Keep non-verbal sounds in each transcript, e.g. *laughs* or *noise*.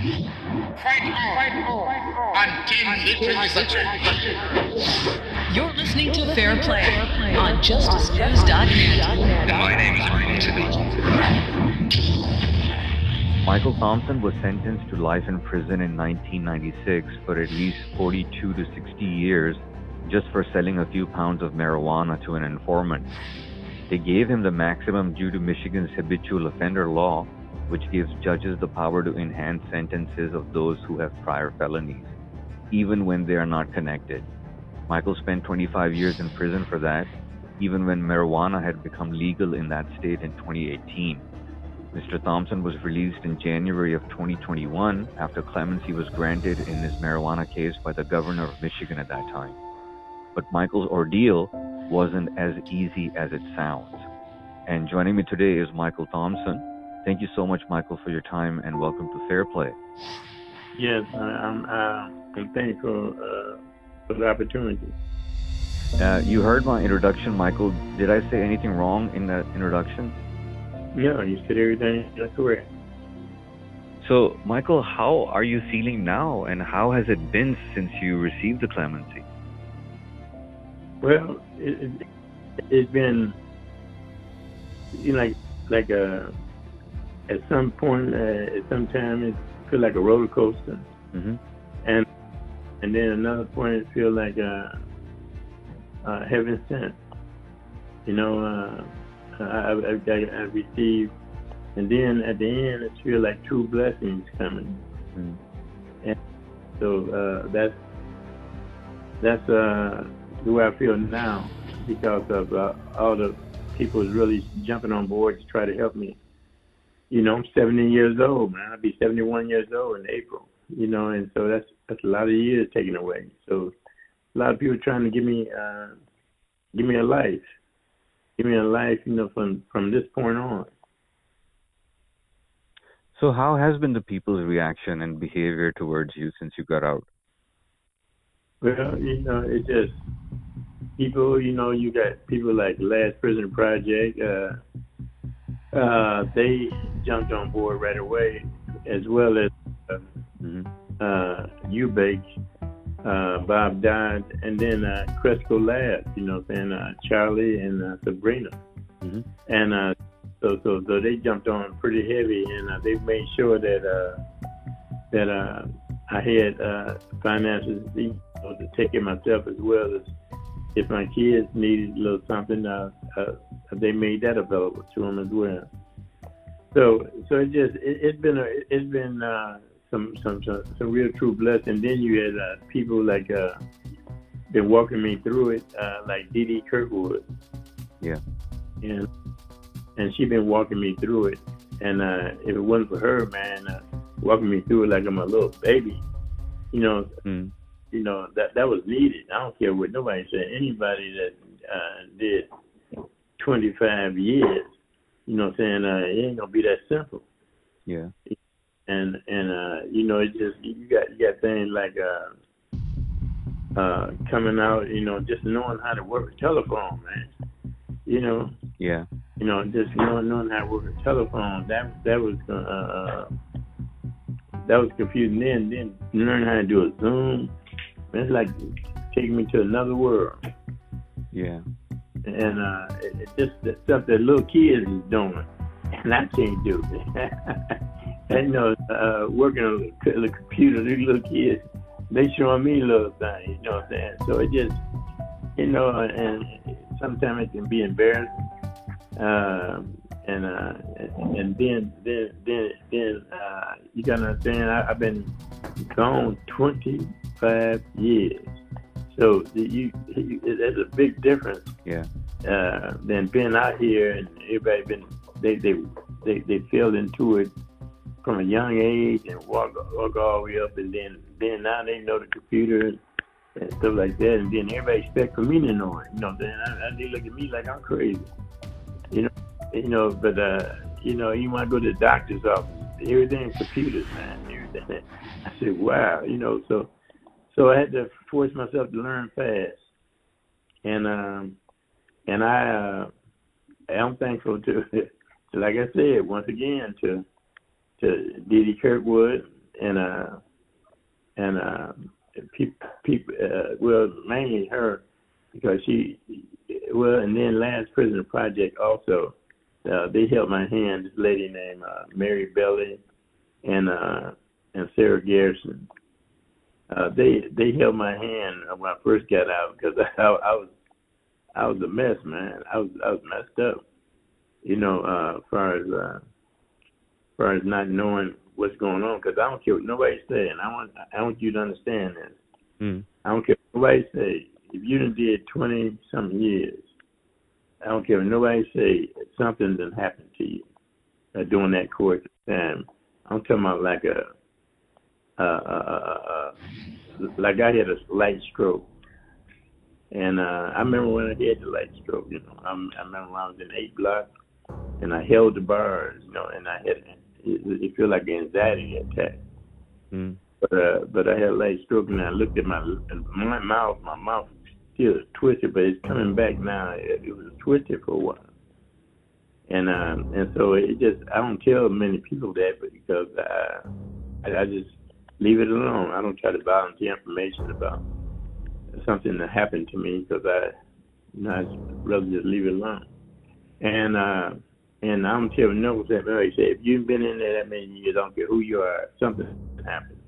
Fight on, fight on, until victory is achieved. You're listening to Fair Play on JusticeNews.net. My name is Richard. Michael Thompson was sentenced to life in prison in 1996 for at least 42 to 60 years just for selling a few pounds of marijuana to an informant. They gave him the maximum due to Michigan's habitual offender law, which gives judges the power to enhance sentences of those who have prior felonies, even when they are not connected. Michael spent 25 years in prison for that, even when marijuana had become legal in that state in 2018. Mr. Thompson was released in January of 2021 after clemency was granted in his marijuana case by the governor of Michigan at that time. But Michael's ordeal wasn't as easy as it sounds. And joining me today is Michael Thompson. Thank you so much, Michael, for your time and welcome to Fair Play. Yes, I'm, uh, I'm thankful uh, for the opportunity. Uh, you heard my introduction, Michael. Did I say anything wrong in that introduction? No, you said everything correct. So, Michael, how are you feeling now, and how has it been since you received the clemency? Well, it, it, it's been you know, like like a at some point, uh, at some time, it feel like a roller coaster, Mm-hmm. and and then another point, it feel like uh, uh, heaven sent. You know, uh, I, I, I, I received, and then at the end, it feel like true blessings coming. Mm. So uh, that's that's uh, the way I feel now because of uh, all the people really jumping on board to try to help me. You know, I'm 70 years old, man. I'll be 71 years old in April. You know, and so that's that's a lot of years taken away. So a lot of people trying to give me uh, give me a life, give me a life. You know, from from this point on. So, how has been the people's reaction and behavior towards you since you got out? Well, you know, it just people. You know, you got people like Last Prisoner Project. Uh, uh, they jumped on board right away, as well as uh, Mm-hmm. uh, Eubank, uh, Bob Dodd, and then uh, Cresco Labs. You know, and uh, Charlie and uh, Sabrina, Mhm. and uh, so so so they jumped on pretty heavy, and uh, they made sure that uh, that uh, I had uh, finances you know, to take care of myself as well as if my kids needed a little something, uh, uh, they made that available to them as well. So so it just it, it's been a it's been uh, some some some some real true blessing. Then you had uh, people like uh, been walking me through it, uh, like Dee Dee Kirkwood. Yeah. And and she been walking me through it. And uh, if it wasn't for her, man, uh, walking me through it like I'm a little baby, you know, Mm. You know that that was needed. I don't care what nobody said. Anybody that uh, did 25 years, you know, what I'm saying uh, it ain't gonna be that simple Yeah. and and uh you know it just you got you got things like uh uh coming out you know just knowing how to work a telephone man you know Yeah. you know just knowing knowing how to work a telephone that that was uh, uh that was confusing then then learn how to do a zoom it's like taking me to another world Yeah. and uh it, it just the stuff that little kids is doing and I can't do it. *laughs* and you know, uh working on the computer, these little kids, they showing me little things, you know what I'm saying? So it just you know, and sometimes it can be embarrassing. Um and uh and then then then then uh you gotta understand I, I've been gone twenty five years. So you, you there's a big difference Yeah. uh, than being out here and everybody been they they they they fell into it from a young age and walk walk all the way up and then then now they know the computer and, and stuff like that and then everybody expect for me to know it. You know, then I, I, they look at me like I'm crazy. You know, you know, but uh, you know, you want to go to the doctor's office, everything's computers, man. Everything. *laughs* I said, wow, you know, so so I had to force myself to learn fast, and um, and I uh, am thankful to, to, *laughs* like I said, once again to to Dee Kirkwood and uh, and uh, people, people, uh, well, mainly her, because she, well, and then Last Prisoner Project also, uh, they held my hand. This lady named uh, Mary Bailey, and uh, and Sarah Gersten. Uh, they they held my hand when I first got out because *laughs* I, I was I was a mess, man. I was I was messed up, you know, uh, as far as uh, as far as not knowing what's going on. Because I don't care what nobody's saying. I want I want you to understand this. Mm. I don't care what nobody say. If you done did twenty something years, I don't care what nobody say. Something done happened to you uh, during that course of time. I'm talking about like a, uh, uh, uh, like I had a light stroke. And uh, I remember when I had the light stroke, you know, I'm, I remember when I was in eight block and I held the bars, you know, and I had, it, it felt like an anxiety attack. Mm. But, uh, but I had a light stroke and I looked at my, my mouth, my mouth still twisted, but it's coming back now. It, it was twisted for a while. And um, and so it just I don't tell many people that, but because uh, I, I just leave it alone. I don't try to volunteer information about something that happened to me because I, you know, I'd rather just leave it alone. And uh, and I don't tell no that Mary say if you've been in there that many years, I don't care who you are, something happened.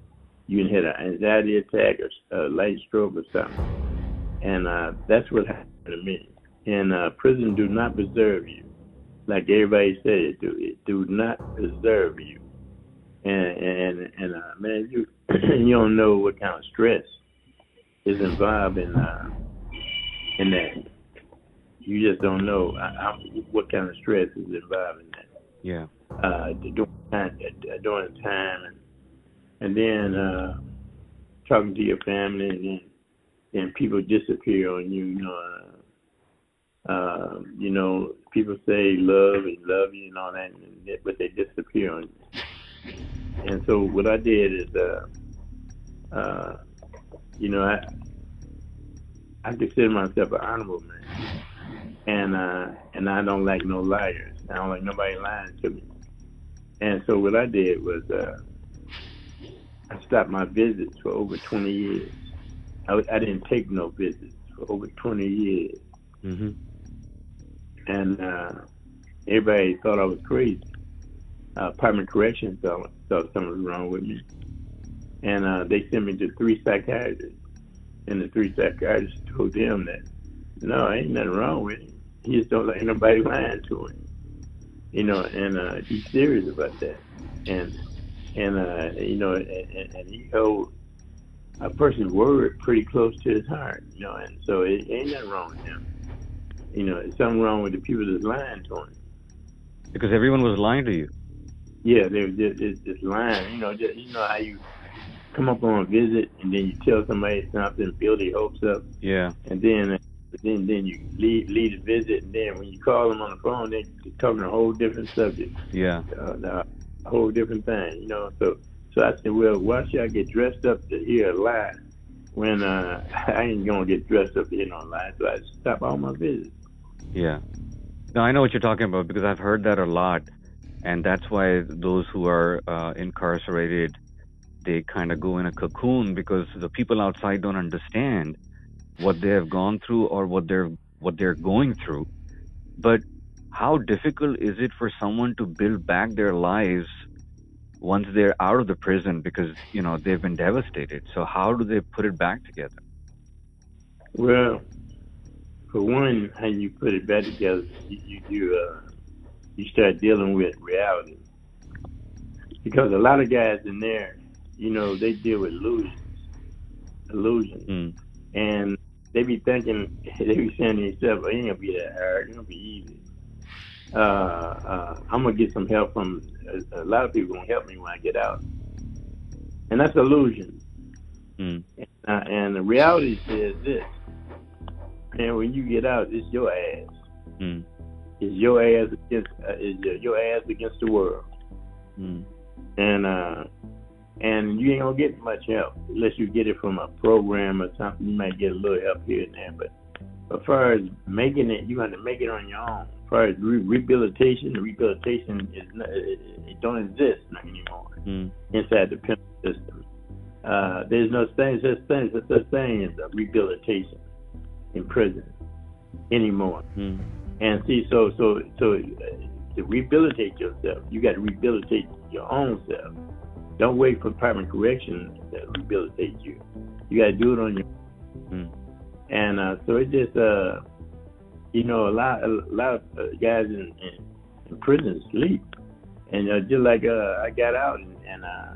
You can hit an anxiety attack or a light stroke or something, and uh, that's what happened to me. And uh, prison do not preserve you like everybody said it do. It do not preserve you. And and and uh, man, you *clears throat* you don't know what kind of stress is involved in uh, in that. You just don't know uh, what kind of stress is involved in that. Yeah. Uh, during time, during the time, and and then uh, talking to your family, and then then people disappear on you. You know. Uh, uh, you know, people say love and love you and all that, and, but they disappear on you. And so what I did is, uh, uh, you know, I I consider myself an honorable man, and uh, and I don't like no liars. I don't like nobody lying to me. And so what I did was, uh, I stopped my visits for over 20 years. I, I didn't take no visits for over 20 years. Mm-hmm and uh, everybody thought I was crazy. Uh, Department of Corrections thought, thought something was wrong with me, and uh, they sent me to three psychiatrists, and the three psychiatrists told them that no, ain't nothing wrong with him. He just don't like nobody lying to him, you know, and uh, he's serious about that, and and uh, you know, and, and he held a person's word pretty close to his heart, you know, and so it ain't nothing wrong with him you know, it's something wrong with the people that's lying to him. Because everyone was lying to you. Yeah, they were just, just, just lying. You know, just, you know how you come up on a visit and then you tell somebody something, build their hopes up. Yeah. And then then then you leave leave the visit, and then when you call them on the phone, they're talking a whole different subject. Yeah. Uh, a whole different thing, you know. So so I said, well, why should I get dressed up to hear a lie when uh, *laughs* I ain't gonna get dressed up to hear no lie? So I stop all my visits. Yeah. Now I know what you're talking about because I've heard that a lot, and that's why those who are uh, incarcerated, they kind of go in a cocoon because the people outside don't understand what they have gone through or what they're what they're going through. But how difficult is it for someone to build back their lives once they're out of the prison because you know they've been devastated? So how do they put it back together? Well, for one, how you put it back together, you uh, you start dealing with reality. Because a lot of guys in there, you know, they deal with illusions, illusions, mm. and they be thinking, *laughs* they be saying to themselves, "It ain't gonna be that hard. It's gonna be easy." Uh, uh, I'm gonna get some help from a, a, lot of people. Gonna help me when I get out, and that's illusion. Mm. Uh, and the reality says this: and when you get out, it's your ass. Mm. It's your ass against uh, your, your ass against the world. Mm. And uh, and you ain't gonna get much help unless you get it from a program or something. You might get a little help here and there, but as far as making it, you got to make it on your own. As far as re- rehabilitation, rehabilitation is not, it, it don't exist anymore Mm. inside the penal system. Uh, there's no thing, such thing, such thing as a rehabilitation in prison anymore. Mm. And see, so so so uh, to rehabilitate yourself, you got to rehabilitate your own self. Don't wait for permanent correction to rehabilitate you. You got to do it on your. Mm. And uh, so it just, uh, you know, a lot, a lot of uh, guys in, in, in prison sleep, and uh, just like uh, I got out and and, uh,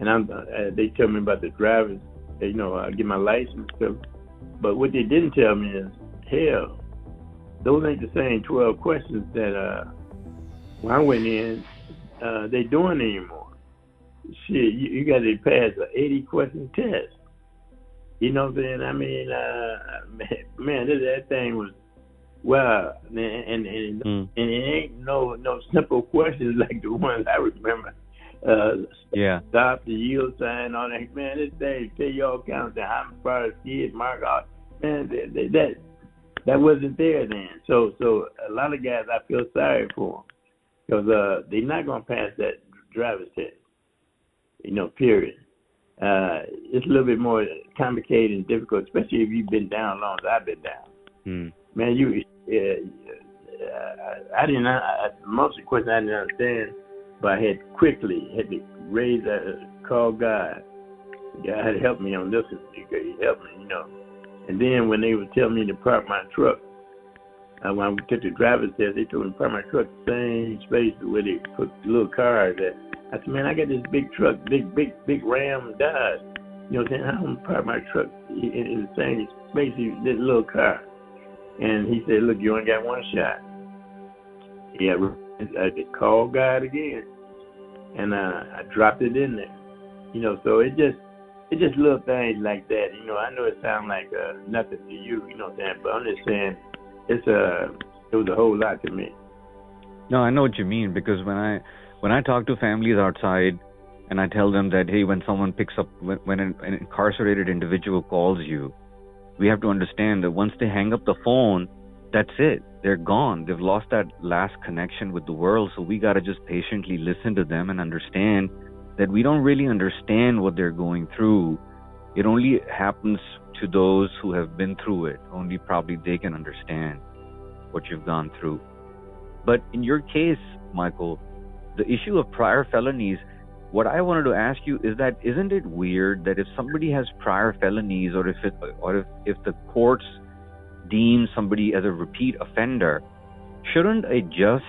and I'm, uh, they tell me about the drivers. You know, I get my license. So, but what they didn't tell me is, hell, those ain't the same 12 questions that uh, when I went in, uh, they doing anymore. Shit, you, you got to pass an 80 question test. You know what I'm saying? I mean, uh, *laughs* man, that, that thing was wow, and and and, Mm. and it ain't no no simple questions *laughs* like the ones I remember. Uh, Yeah. stop the yield sign on that. Man, this thing tell you all kinds of how far kids mark out. Man, that, that that wasn't there then. So so a lot of guys I feel sorry for them because uh, they're not gonna pass that driver's test. You know, period. Uh, it's a little bit more complicated and difficult, especially if you've been down as long as I've been down. Mm. Man, you, uh, uh, I didn't, I, most of the questions I didn't understand, but I had quickly had to raise, uh, call God. God had helped me on this. He helped me, you know. And then when they would tell me to park my truck, uh, when I took the driver's test, they told me to park my truck the same space where they put the little cars at. I said, man, I got this big truck, big, big, big Ram Dodge. You know what I'm saying? How am I park my truck in, in the same space as this little car? And he said, look, you only got one shot. Yeah, I just called God again, and uh, I dropped it in there. You know, so it just it's just little things like that. You know, I know it sounds like uh, nothing to you, you know what I'm saying, but I'm just saying it's a it was a whole lot to me. No, I know what you mean because when I when I talk to families outside and I tell them that hey, when someone picks up when, when an, an incarcerated individual calls you, we have to understand that once they hang up the phone, that's it. They're gone. They've lost that last connection with the world. So we got to just patiently listen to them and understand that we don't really understand what they're going through. It only happens to those who have been through it. Only probably they can understand what you've gone through. But in your case, Michael, the issue of prior felonies, what I wanted to ask you is that isn't it weird that if somebody has prior felonies or if it or if, if the courts deem somebody as a repeat offender, shouldn't a just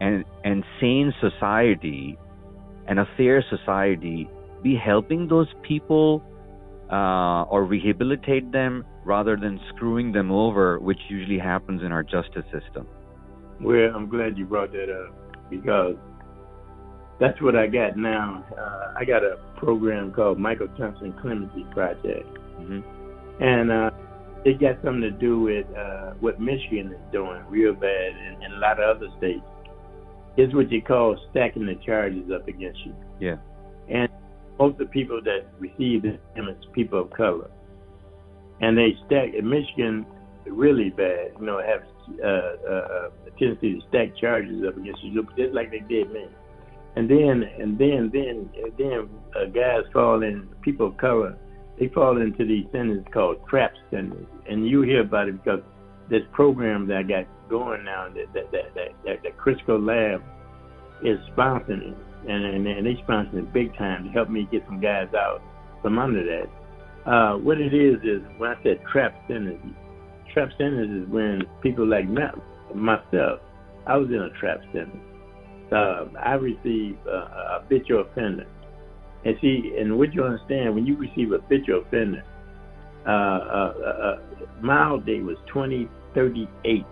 and and sane society and a fair society be helping those people uh, or rehabilitate them rather than screwing them over, which usually happens in our justice system? Well, I'm glad you brought that up because that's what I got now. Uh, I got a program called Michael Thompson Clemency Project, hmm and uh, it got something to do with uh, what Michigan is doing real bad, and, and a lot of other states. It's what you call stacking the charges up against you. Yeah. And most of the people that receive this is people of color, and they stack in Michigan really bad. You know, have uh, uh, a tendency to stack charges up against you, just like they did me. And then, and then, then, and then, uh, guys fall in. People of color, they fall into these centers called trap centers, and you hear about it because this program that I got going now, that that that that, that, that Cresco Lab is sponsoring it, and, and and they sponsor it big time to help me get some guys out from under that. Uh, what it is is when I said trap centers, trap centers is when people like me, myself, I was in a trap center. Uh, I received uh, a habitual offender. And see, and what you understand, when you receive a habitual offender, uh, uh, uh, my date was 2038.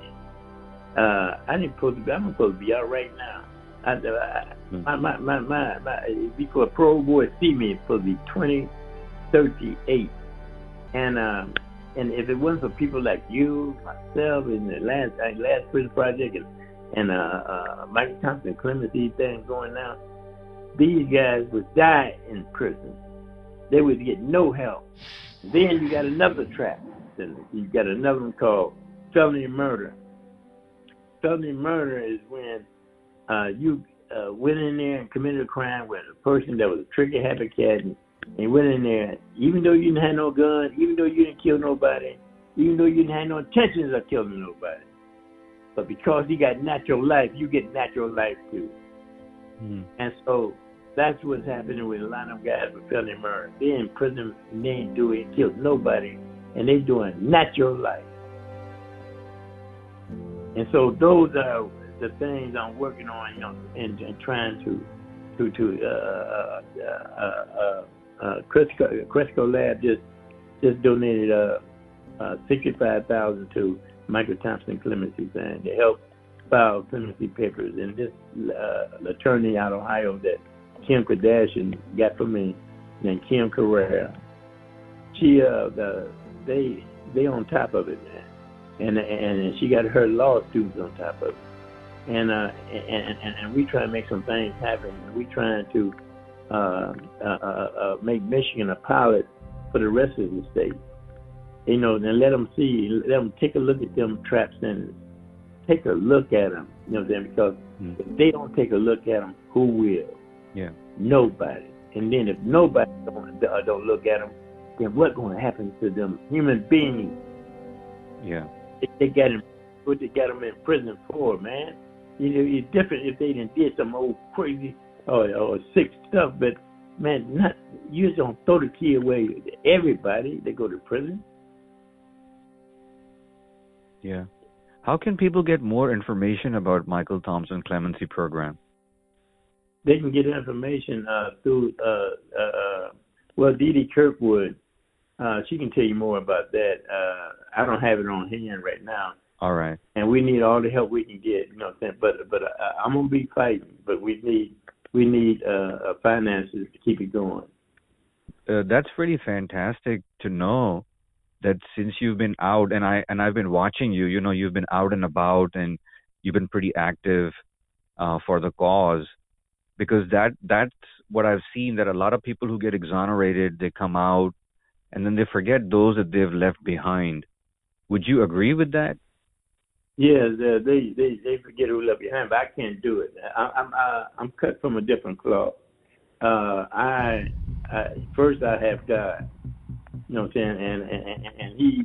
Uh, I didn't supposed to be, I'm supposed to be out right now. I, I, my, my, my, my, my, before a pro boy see me, to be 2038. And, um, and if it wasn't for people like you, myself, and the last, uh, last prison project, and and uh, uh, Mike Thompson clemency thing going on, these guys would die in prison. They would get no help. Then you got another trap. You got another one called felony murder. Felony murder is when uh, you uh, went in there and committed a crime with a person that was a trigger happy cat and, and went in there, even though you didn't have no gun, even though you didn't kill nobody, even though you didn't have no intentions of killing nobody. But because you got natural life, you get natural life too. Hmm. And so that's what's happening with a lot of guys with felony murder. They're in prison and they ain't doing killed nobody and they doing natural life. And so those are the things I'm working on, you know, and, and trying to to to uh uh uh uh Cresco, Cresco Lab just just donated uh, uh sixty five thousand to Michael Thompson Clemency Fund to help file clemency papers and this uh, attorney out of Ohio that Kim Kardashian got for me named Kim Carrera. She uh the they they on top of it. And and she got her law students on top of it. And uh and and, and we try to make some things happen. We trying to uh, uh, uh, uh, make Michigan a pilot for the rest of the state. You know, and let them see, let them take a look at them trap centers. Take a look at them. You know what I'm saying? Because Mm. if they don't take a look at them, who will? Yeah. Nobody. And then if nobody don't, uh, don't look at them, then what's going to happen to them human beings? Yeah. They, got him what they got him in prison for, man. You know, it's different if they didn't did some old crazy or, or sick stuff, but man, not you just don't throw the key away. Everybody they go to prison. Yeah. How can people get more information about Michael Thompson Clemency Program? They can get information uh, through uh, uh, uh, well, Dee Dee Kirkwood. Uh, she can tell you more about that. Uh, I don't have it on hand right now. All right. and we need all the help we can get. You know what I'm saying? But but uh, I'm gonna be fighting. But we need we need uh, uh, finances to keep it going. Uh, that's pretty fantastic to know that since you've been out and I and I've been watching you, you know, you've been out and about and you've been pretty active uh, for the cause because that that's what I've seen that a lot of people who get exonerated, they come out and then they forget those that they've left behind. Would you agree with that? Yeah, they they they, forget who left behind, but I can't do it. I, I'm I, I'm cut from a different cloth. Uh, I, I first I have God. You know what I'm saying? And and and, he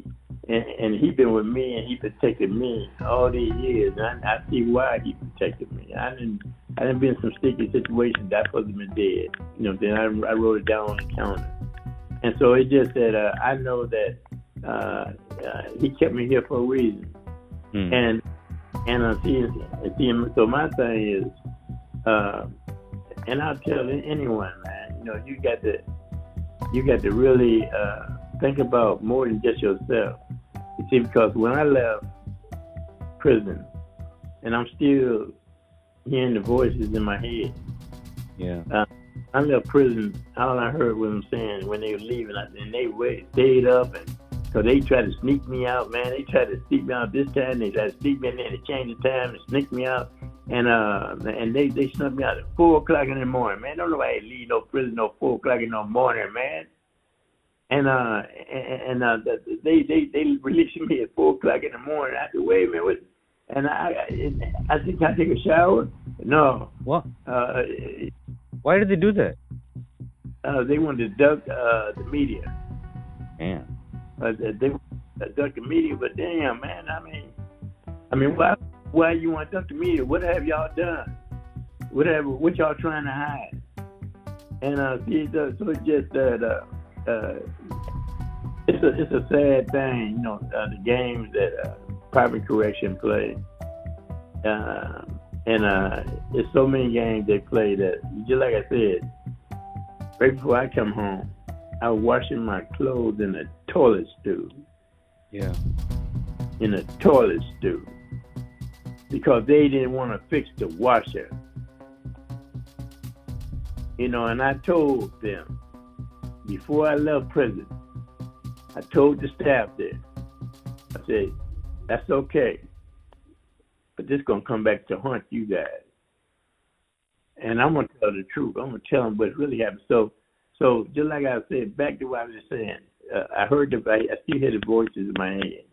and, and he been with me and he protected me all these years. And I, I see why he protected me. I didn't I didn't been in some sticky situations that to been dead. You know, then I I wrote it down on the counter. And so it's just that uh, I know that uh, uh, he kept me here for a reason. Hmm. And and uh, see, see, so my thing is, uh, and I'll tell anyone, man, you know, you got to, you got to really uh, think about more than just yourself. You see, because when I left prison, and I'm still hearing the voices in my head. Yeah. I left prison. All I heard was them saying when they were leaving, I- and they wait, stayed up, and because they tried to sneak me out, man. They tried to sneak me out this time. They tried to sneak me in there to change the time and sneak me out, and uh, and they they snuck me out at four o'clock in the morning, man. Don't nobody leave no prison no four o'clock in the morning, man. And uh, and, and uh, the- they they they released me at four o'clock in the morning. I said, wait a minute, what? And I I, can I take a shower? No. What? Uh, Why did they do that? uh, they wanted to duck uh, the media. Man. Uh, they uh, duck the media, but damn, man, I mean, I mean, why why you want to duck the media? What have y'all done? Whatever, what y'all trying to hide? And uh, see, so, so it's just that uh, uh, it's a it's a sad thing, you know, uh, the games that uh, private correction play. Uh, and uh, there's so many games they play that, just like I said, right before I come home, I was washing my clothes in a toilet stool, Yeah. in a toilet stool, because they didn't want to fix the washer. You know, and I told them before I left prison, I told the staff there, I said, that's okay, but this gonna come back to haunt you guys. And I'm gonna tell the truth. I'm gonna tell them what really happened. So, so just like I said, back to what I was just saying, uh, I heard the I still hear the voices in my head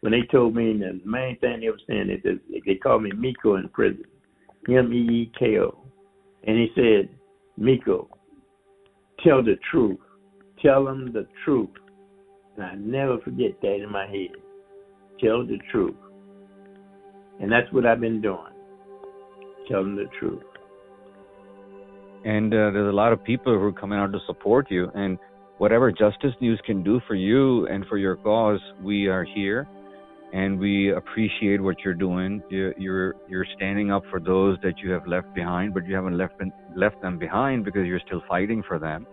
when they told me and the main thing they were saying is that they called me Miko in prison, M E E K O, and he said, Miko, tell the truth, tell them the truth, and I never forget that in my head. Tell the truth, and that's what I've been doing. Tell them the truth. And uh, there's a lot of people who are coming out to support you. And whatever Justice News can do for you and for your cause, we are here, and we appreciate what you're doing. You're you're, you're standing up for those that you have left behind, but you haven't left left them behind because you're still fighting for them.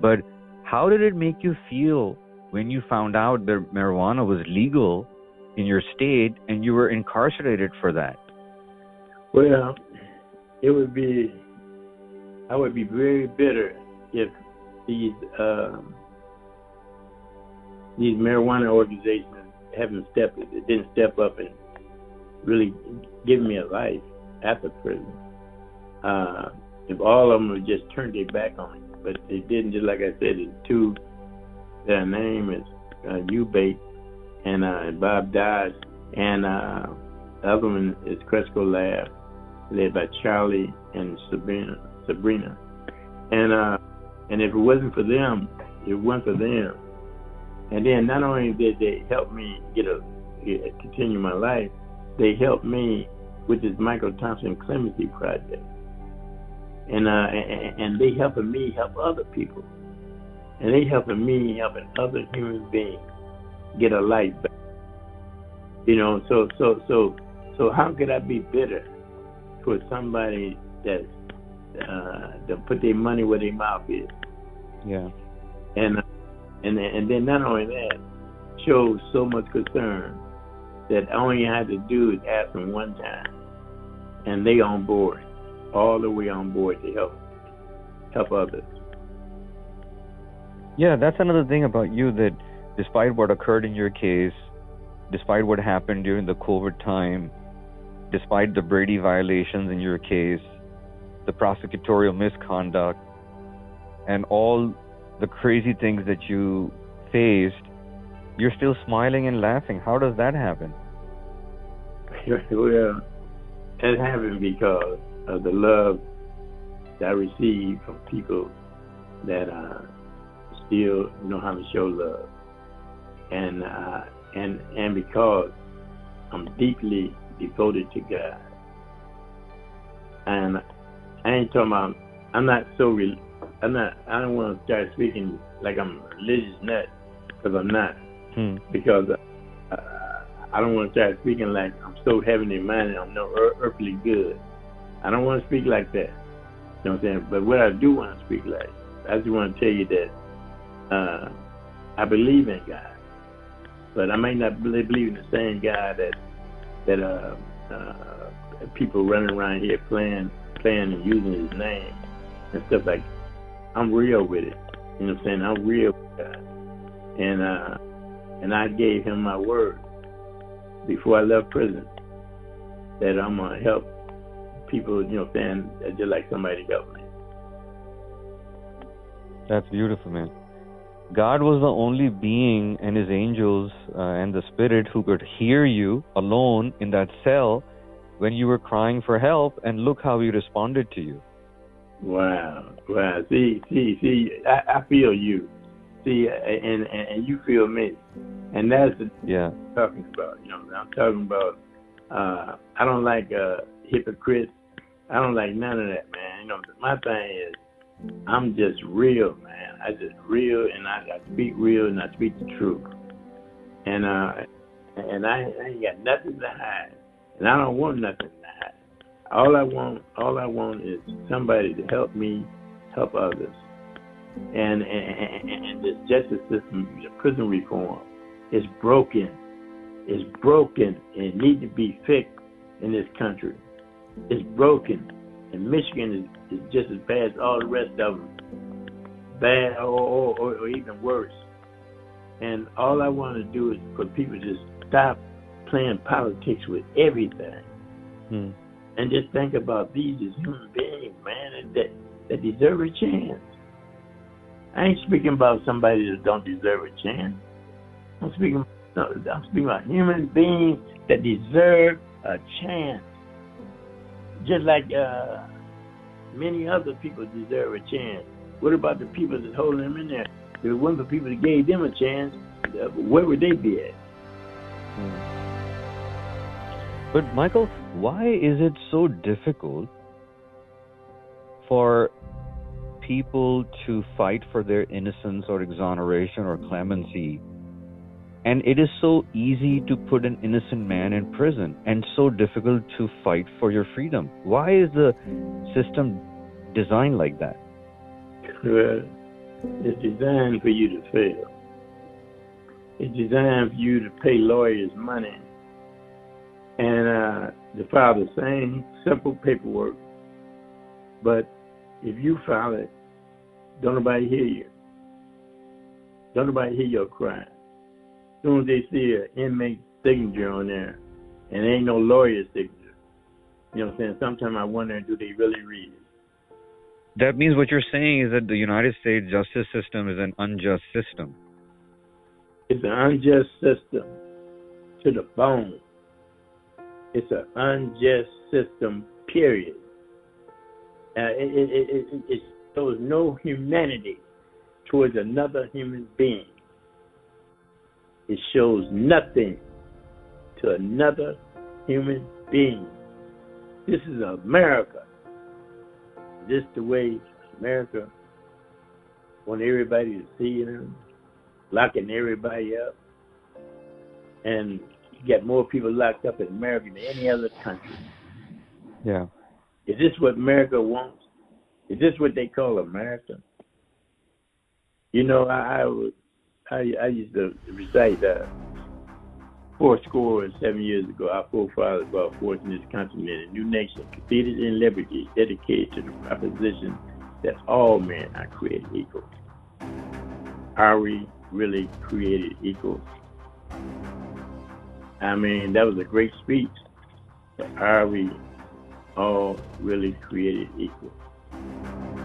But how did it make you feel when you found out that marijuana was legal in your state and you were incarcerated for that? Well, it would be I would be very bitter if these um, these marijuana organizations haven't stepped didn't step up and really give me a life after prison. Uh, if all of them just turned their back on me, but they didn't. Just like I said, the two their name is uh, Ubate and uh, Bob Dodge, and uh, the other one is Cresco Lab, led by Charlie and Sabrina. Sabrina. And uh, and if it wasn't for them, it wasn't for them. And then not only did they help me get a get, continue my life, they helped me with this Michael Thompson Clemency Project. And uh, and, and they helping me help other people, and they helping me helping other human beings get a life back. You know, so so so so how could I be bitter towards somebody that uh, to put their money where their mouth is. Yeah. And uh, and and then not only that, shows so much concern that all you had to do is ask them one time, and they on board, all the way on board to help help others. Yeah, that's another thing about you that despite what occurred in your case, despite what happened during the COVID time, despite the Brady violations in your case, the prosecutorial misconduct, and all the crazy things that you faced, you're still smiling and laughing. How does that happen? *laughs* Well, it happened because of the love that I received from people that uh, still know how to show love, and uh, and and because I'm deeply devoted to God, and I ain't talking about. I'm not so. Re, I'm not. I don't want to start speaking like I'm a religious nut because I'm not. Hmm. Because uh, I don't want to start speaking like I'm so heavenly minded. I'm no earthly good. I don't want to speak like that. You know what I'm saying? But what I do want to speak like, I just want to tell you that uh, I believe in God, but I may not believe in the same guy that that uh, uh, people running around here playing playing and using his name and stuff like. I'm real with it. You know what I'm saying? I'm real with God. And uh and I gave him my word before I left prison that I'm gonna help people, you know what I'm saying, just like somebody helped me. That's beautiful, man. God was the only being and his angels uh, and the spirit who could hear you alone in that cell when you were crying for help, and look how he responded to you. Wow, wow. See, see, see. I, I feel you. See, and, and and you feel me, and that's the yeah I'm talking about. You know, I'm talking about. Uh, I don't like uh, hypocrites. I don't like none of that, man. You know, my thing is, I'm just real, man. I just real, and I, I speak real, and I speak the truth. And uh, and I, I ain't got nothing to hide and I don't want nothing to hide. All I want, all I want is somebody to help me help others. And and, and, this justice system, the prison reform, is broken. It's broken and it needs to be fixed in this country. It's broken. And Michigan is, is just as bad as all the rest of them. Bad or, or, or, or even worse. And all I want to do is for people to just stop playing politics with everything. Hmm. And just think about these as human beings, man, that that deserve a chance. I ain't speaking about somebody that don't deserve a chance. I'm speaking. I'm speaking about human beings that deserve a chance, just like uh, many other people deserve a chance. What about the people that's holding them in there? If it wasn't for people that gave them a chance, uh, where would they be at? But Michael, why is it so difficult for people to fight for their innocence or exoneration or clemency? And it is so easy to put an innocent man in prison and so difficult to fight for your freedom. Why is the system designed like that? Well, it's designed for you to fail. It's designed for you to pay lawyers money and uh, to file the same simple paperwork. But if you file it, don't nobody hear you. Don't nobody hear your cry. Soon as they see an inmate signature on there, and there ain't no lawyer signature, you know what I'm saying? Sometimes I wonder, do they really read it? That means what you're saying is that the United States justice system is an unjust system. It's an unjust system to the bone. It's an unjust system, period. Uh, it, it, it, it shows no humanity towards another human being. It shows nothing to another human being. This is America. This the way America want everybody to see them, locking everybody up, and get more people locked up in America than any other country. Yeah. Is this what America wants? Is this what they call America? You know, I I, was, I, I used to recite uh, four score and seven years ago. Our forefathers brought forth in this continent a new nation, defeated in liberty, dedicated to the proposition that all men are created equal. Are we really created equal? I mean, that was a great speech. But are we all really created equal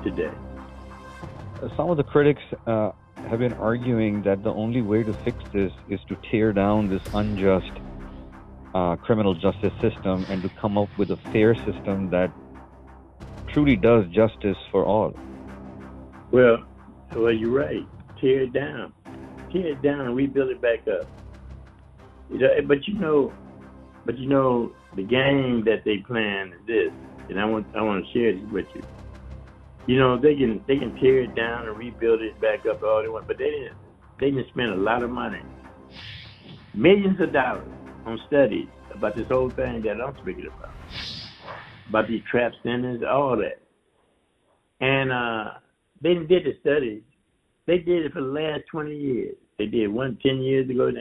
today? Some of the critics uh, have been arguing that the only way to fix this is to tear down this unjust uh, criminal justice system and to come up with a fair system that truly does justice for all. Well, well, you're right. Tear it down, tear it down, and rebuild it back up. You know, but you know, but you know, the game that they plan is this, and I want I want to share this with you. You know, they can they can tear it down and rebuild it back up all they want, but they didn't they didn't spend a lot of money, millions of dollars on studies about this whole thing that I'm speaking about, about these trap centers, all that, and uh, they did the studies. They did it for the last 20 years. They did one 10 years ago, and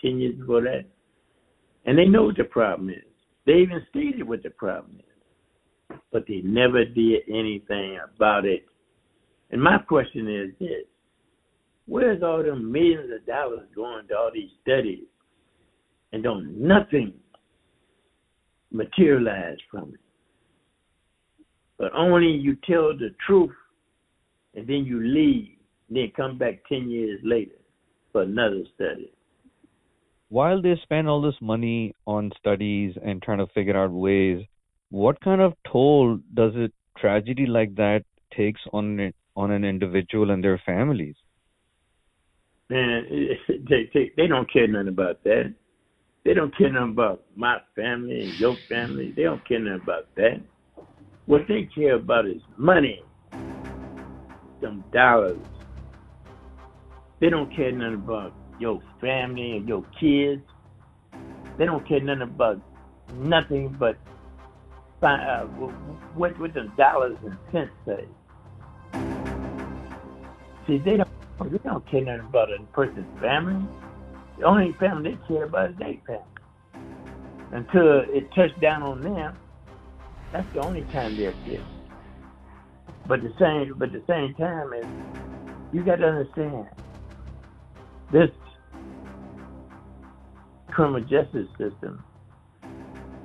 10 years before that. And they know what the problem is. They even stated what the problem is. But they never did anything about it. And my question is this where's all them millions of dollars going to all these studies and don't nothing materialize from it? But only you tell the truth and then you leave, then come back 10 years later for another study. While they spend all this money on studies and trying to figure out ways, what kind of toll does a tragedy like that takes on it, on an individual and their families? Man, they, they they don't care nothing about that. They don't care nothing about my family and your family. They don't care nothing about that. What they care about is money, some dollars, they don't care nothing about your family and your kids. They don't care nothing about nothing but uh, what what the dollars and cents say. See, they don't they don't care nothing about a person's family. The only family they care about is their family. Until it touched down on them, that's the only time they're care. But the same, but the same time is you got to understand this criminal justice system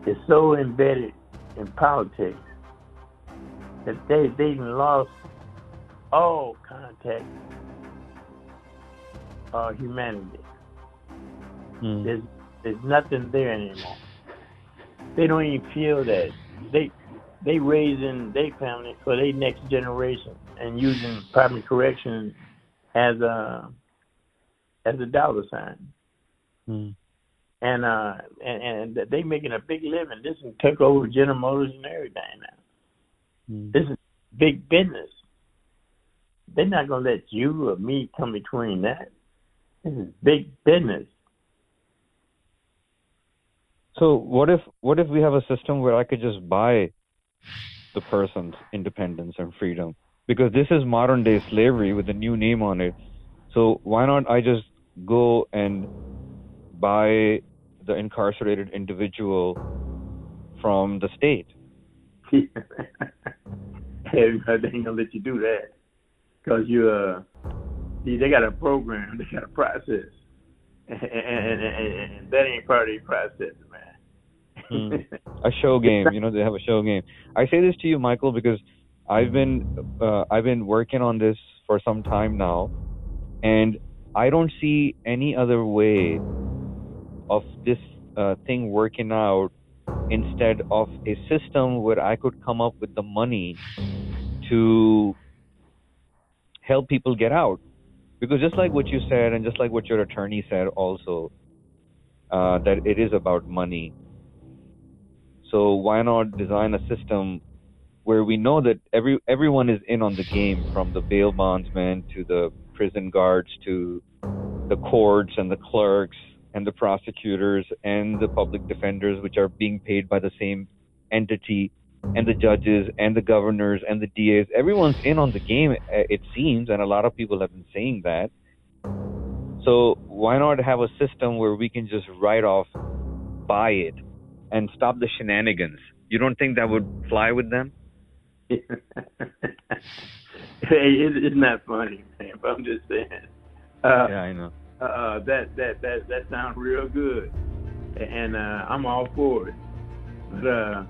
is so embedded in politics that they they lost all contact uh, humanity. Hmm. There's there's nothing there anymore. They don't even feel that. They they raising their family for their next generation and using primary correction as a as a dollar sign. Hmm. And uh and, and they making a big living. This is took over General Motors and everything now. Hmm. This is big business. They're not gonna let you or me come between that. This is big business. So what if what if we have a system where I could just buy the person's independence and freedom? Because this is modern day slavery with a new name on it. So why not I just go and buy the incarcerated individual from the state? *laughs* Everybody ain't gonna let you do that because you uh see they got a program, *laughs* they got a process, and, and, and, and that ain't part of the process, man. Hmm. *laughs* a show game. You know, they have a show game. I say this to you, Michael, because I've been uh, I've been working on this for some time now, and I don't see any other way of this uh, thing working out instead of a system where I could come up with the money to help people get out. Because just like what you said, and just like what your attorney said, also uh, that it is about money. So why not design a system where we know that every everyone is in on the game, from the bail bondsman to the prison guards to the courts and the clerks and the prosecutors and the public defenders, which are being paid by the same entity, and the judges and the governors and the DAs. Everyone's in on the game, uh, it seems, and a lot of people have been saying that. So why not have a system where we can just write off, buy it, and stop the shenanigans? You don't think that would fly with them? *laughs* hey, it's not funny, man. I'm just saying. Uh, yeah, I know. Uh, that that that that sounds real good, and uh, I'm all for it. But uh,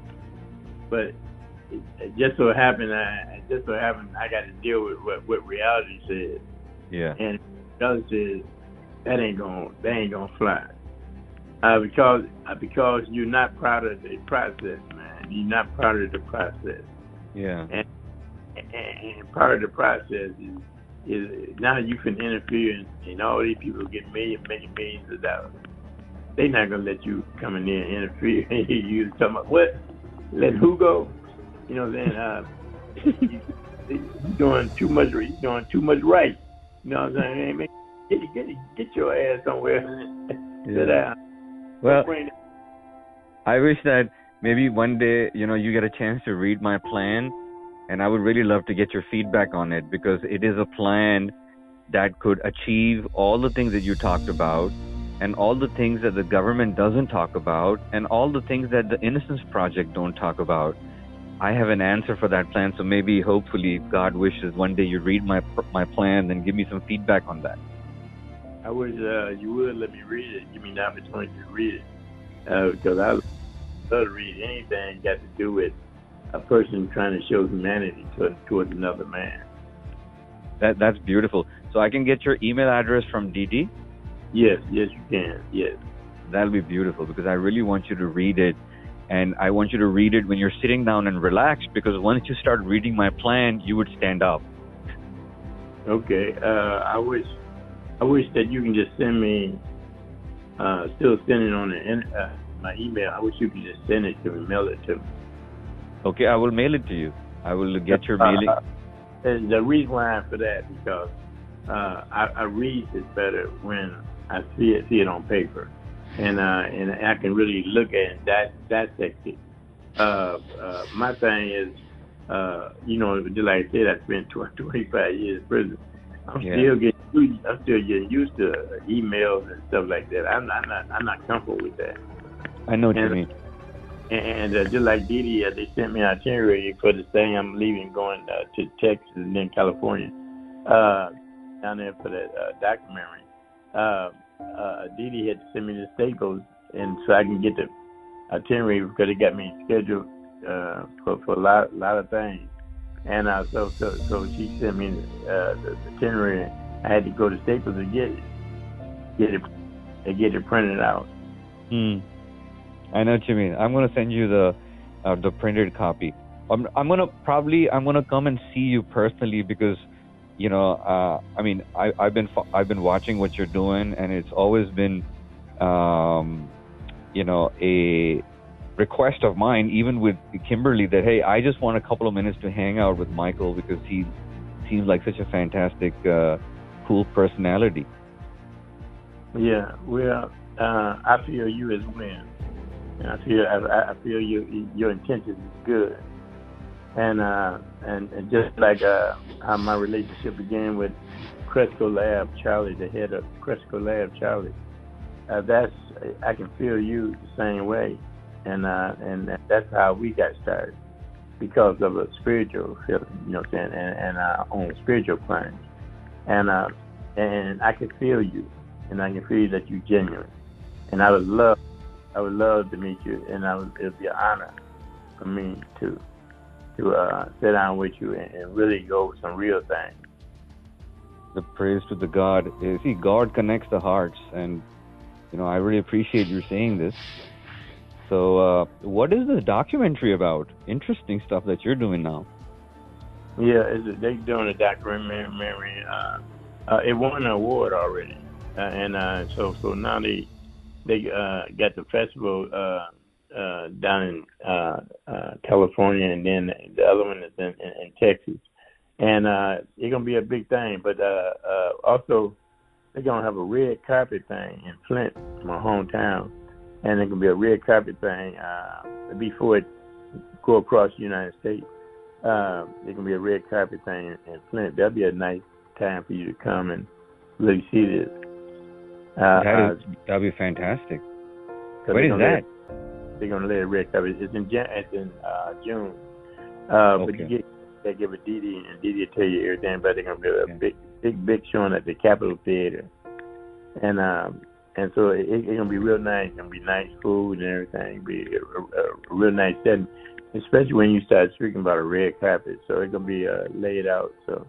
but it, it just so happened, I it just so happened I got to deal with what what reality says, Yeah. and reality says that ain't gonna that ain't gonna fly. Uh, because uh, because you're not proud of the process, man. You're not proud of the process. Yeah. and, and part of the process is is now you can interfere and, and all these people get millions, many millions of dollars. They're not gonna let you come in there and interfere. *laughs* you talking about what? Let who go? You know what I'm saying? Uh, *laughs* you, you doing too much. You doing too much right. You know what I'm saying? Hey, get get get your ass somewhere. Sit down. Well, I wish that maybe one day, you know, you get a chance to read my plan, and I would really love to get your feedback on it because it is a plan that could achieve all the things that you talked about and all the things that the government doesn't talk about and all the things that the Innocence Project don't talk about. I have an answer for that plan, so maybe, hopefully, God wishes, one day you read my my plan and give me some feedback on that. I wish uh, you would let me read it. Give me the opportunity to read it. Uh, I love to read anything got to do with a person trying to show humanity to, towards another man. That that's beautiful. So I can get your email address from Didi. Yes, yes, you can. Yes. That'll be beautiful because I really want you to read it. And I want you to read it when you're sitting down and relaxed because once you start reading my plan, you would stand up. Okay. Uh, I wish, I wish that you can just send me, uh, still send it on the, uh, my email. I wish you could just send it to me, mail it to me. Okay, I will mail it to you. I will get your mailing. uh, and the reason why for that because uh, I, I read it better when I see it see it on paper, and uh, and I can really look at it that dissect it. Uh, uh, my thing is, uh, you know, just like I said, I spent 20, *laughs* 25 years in prison. I'm Yeah. still getting used, I'm still getting used to emails and stuff like that. I'm not, I'm not I'm not comfortable with that. I know what you mean. And uh, just like Didi, uh, they sent me an itinerary for the thing I'm leaving, going uh, to Texas and then California, uh, down there for that uh, documentary. Uh, uh, Didi had to send me the staples, and so I can get the itinerary because they got me scheduled uh, for for a lot lot of things. And uh, so, so, so she sent me uh, the, itinerary. I had to go to Staples to get it, get it, and get it printed out. Hmm. I know what you mean. I'm gonna send you the uh, the printed copy. I'm I'm gonna probably I'm gonna come and see you personally because you know uh, I mean I I've been I've been watching what you're doing and it's always been um, you know a request of mine even with Kimberly that hey I just want a couple of minutes to hang out with Michael because he seems like such a fantastic uh, cool personality. Yeah, well, uh, I feel you as well. And I feel I, I feel your your intentions is good, and uh, and, and just like uh, how my relationship began with Cresco Lab Charlie, the head of Cresco Lab Charlie, uh, that's I can feel you the same way, and uh, and that's how we got started because of a spiritual feeling, you know what saying, and, and uh, on spiritual plane, and uh, and I can feel you, and I can feel that you're genuine, and I would love I would love to meet you, and I would, it'd be an honor for me to to uh, sit down with you and, and really go over some real things. The praise to the God. You see, God connects the hearts, and you know I really appreciate you saying this. So, uh, what is this documentary about? Interesting stuff that you're doing now. Yeah, it's a, they doing a documentary. Uh, uh, it won an award already, uh, and uh, so so now they they uh, got the festival uh, uh, down in uh, uh, California, and then the other one is in, in, in Texas. And uh, it's gonna be a big thing, but uh, uh, also they're gonna have a red carpet thing in Flint, my hometown, and it's gonna be a red carpet thing uh, before it go across the United States. Uh, gonna be a red carpet thing in, in Flint. That'll be a nice time for you to come and really see this. Uh, that uh, is, that'd be fantastic. They're is that? let- They're gonna let it red carpet. It's in it's in uh, June. Uh, But you Okay. get they give a Didi and Didi will tell you everything. But they're gonna do a Okay. big, big, big showing at the Capitol Theater, and um, and so it, it's gonna be real nice. It's gonna be nice food and everything. Be a, a, a real nice setting, especially when you start speaking about a red carpet. So it's gonna be uh, laid out. So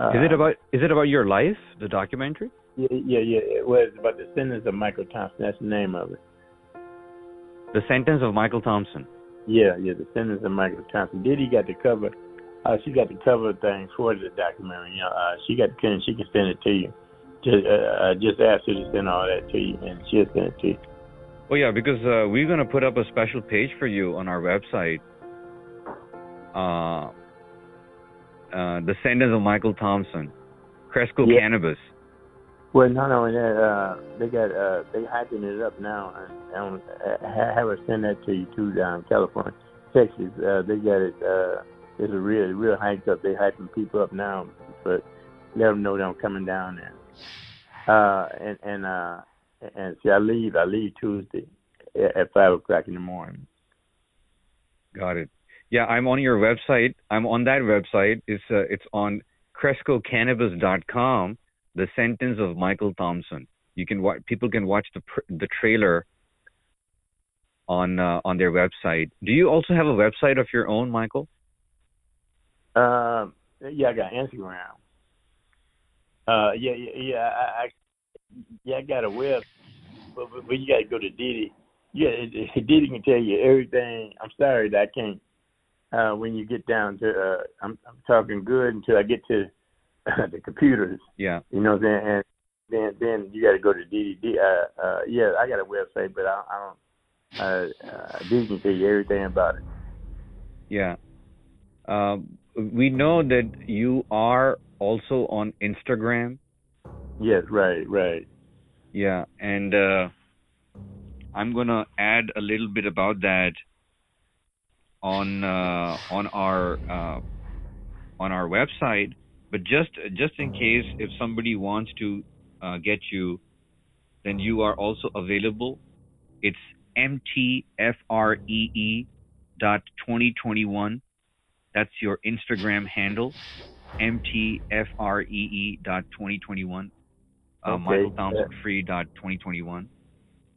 uh, Is it about is it about your life, the documentary? Yeah, yeah, yeah. It was about the sentence of Michael Thompson. That's the name of it. The sentence of Michael Thompson. Yeah, yeah, the sentence of Michael Thompson. Didi got the cover. Uh, she got the cover thing for the documentary. You know, uh, she got the can. She can send it to you. Just, uh, uh, just ask her to send all that to you, and she'll send it to you. Oh yeah, because uh, we're gonna put up a special page for you on our website. Uh, uh, the sentence of Michael Thompson, Cresco Yeah. Cannabis. Well, not only that, uh, they got uh, they hyping it up now, and, and uh, have her send that to you too down California, Texas. Uh, they got it. Uh, it's a real, real hyped up. They hyping people up now, but let them know that I'm coming down there. Uh, and and uh, and see, I leave. I leave Tuesday at, at five o'clock in the morning. Got it. Yeah, I'm on your website. I'm on that website. It's uh, it's on CrescoCannabis.com. The sentence of Michael Thompson. You can wa- people can watch the the trailer on uh, on their website. Do you also have a website of your own, Michael? Um, yeah, I got Instagram. Uh, yeah, yeah, yeah. I, I yeah, I got a web, but, but, but you got to go to Didi. Yeah, Didi can tell you everything. I'm sorry that I can't. Uh, when you get down to, uh, I'm, I'm talking good until I get to *laughs* the computers. Yeah. You know what I'm saying? And then, then you got to go to Didi. D- Uh, uh, yeah, I got a website, but I, I don't. Uh, uh, Didi can tell you everything about it. Yeah. Um, we know that you are also on Instagram. Yes, right, right. Yeah, and uh, I'm gonna add a little bit about that on uh, on our uh, on our website. But just just in case if somebody wants to uh, get you, then you are also available. It's mtfree dot 2021. That's your Instagram handle, mtfree dot 2021. Uh, Okay, Michael Thompson Free dot 2021.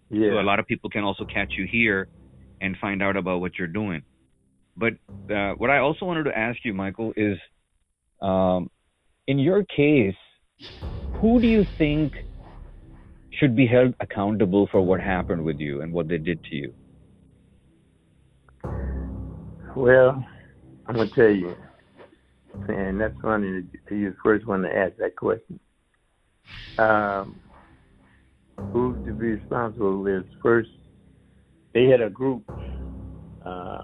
Yeah. So a lot of people can also catch you here and find out about what you're doing. But uh, what I also wanted to ask you, Michael, is um, in your case, who do you think should be held accountable for what happened with you and what they did to you? Well, I'm gonna tell you, and that's funny you're the first one to ask that question. Um, who's to be responsible is first they had a group uh,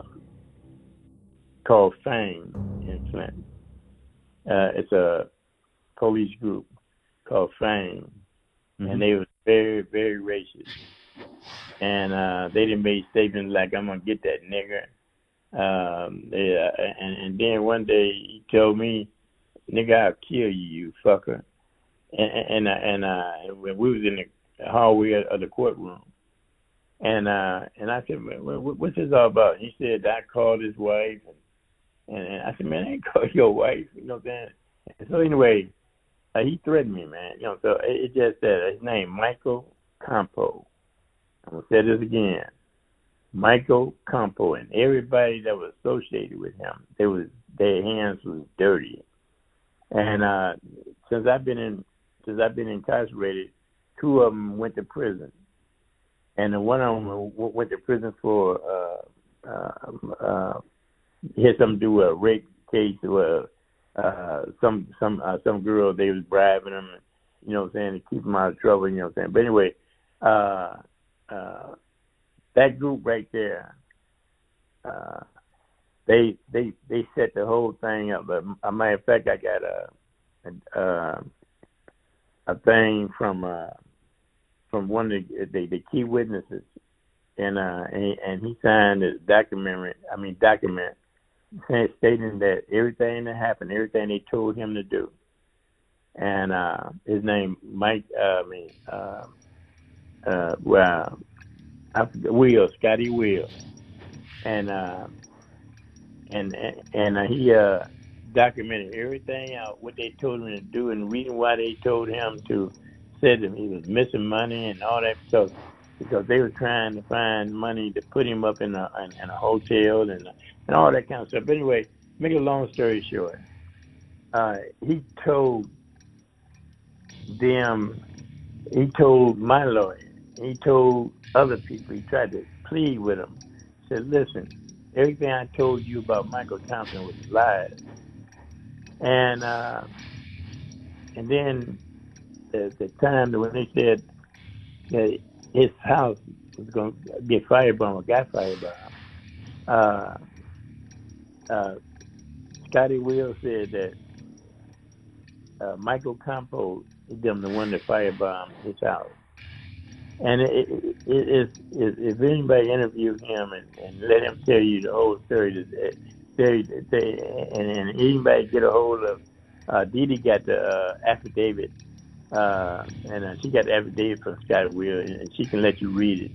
called Fang in Flint. Uh, it's a police group called Fang, mm-hmm. and they were very, very racist. And uh, they didn't make statements like, I'm to get that nigger. Um, they, uh, and, and then one day he told me, nigga, I'll kill you, you fucker. And, and, and, uh, and we was in the hallway of the courtroom. And uh, and I said, what's this all about? He said, I called his wife. And, and I said, man, I ain't *laughs* call your wife. You know what I'm saying? And so anyway, uh, he threatened me, man. You know, so it, it just said his name, Michael Campo. I'm gonna say this again, Michael Campo, and everybody that was associated with him, they was their hands was dirty. And uh, since I've been in, since I've been incarcerated, two of them went to prison, and the one of them went to prison for uh, uh, uh, had something to do with a rape case or uh, some some uh, some girl they was bribing him, you know what I'm saying, to keep him out of trouble, you know what I'm saying. But anyway, uh, uh, that group right there, uh, they they they set the whole thing up. But a matter of fact, I got a a, a thing from uh, from one of the, the, the key witnesses, and uh, and, and he signed a document. I mean document stating that everything that happened, everything they told him to do, and uh, his name Mike, uh, I mean, uh, uh, well, I Will Scotty Will, and uh, and and uh, he uh, documented everything out what they told him to do and the reason why they told him to said that he was missing money and all that. Stuff because they were trying to find money to put him up in a in, in a hotel and and all that kind of stuff. But anyway, make a long story short, uh, he told them, he told my lawyer, he told other people, he tried to plead with them. Said, listen, everything I told you about Michael Thompson was lies. And uh, and then the, the time when they said that his house was going to get firebombed or got firebombed, uh, uh, Scotty Will said that uh, Michael Campo is them the one that firebombed his house. And it, it, it, it, if anybody interview him and, and let him tell you the whole story, they, and, and anybody get a hold of, uh, Dee got the uh, affidavit, uh, and uh, she got every day from Scotty Will, and, and she can let you read it.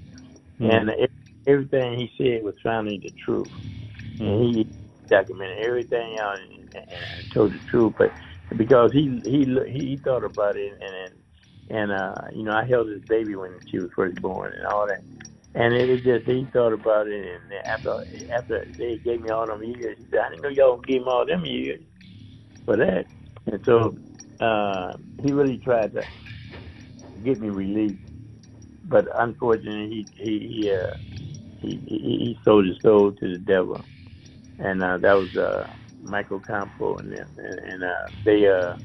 Mm-hmm. And uh, everything he said was finally the truth. Mm-hmm. And he documented everything out and, and, and told the truth. But because he he he thought about it and and uh, you know I held his baby when she was first born and all that. And it, was just he thought about it, and after after they gave me all them years, he said, "I didn't know y'all gave him all them years for that." And so uh, he really tried to get me released, but unfortunately, he he he, uh, he, he he sold his soul to the devil. And uh, that was uh, Michael Campo and them, and, and uh, they uh,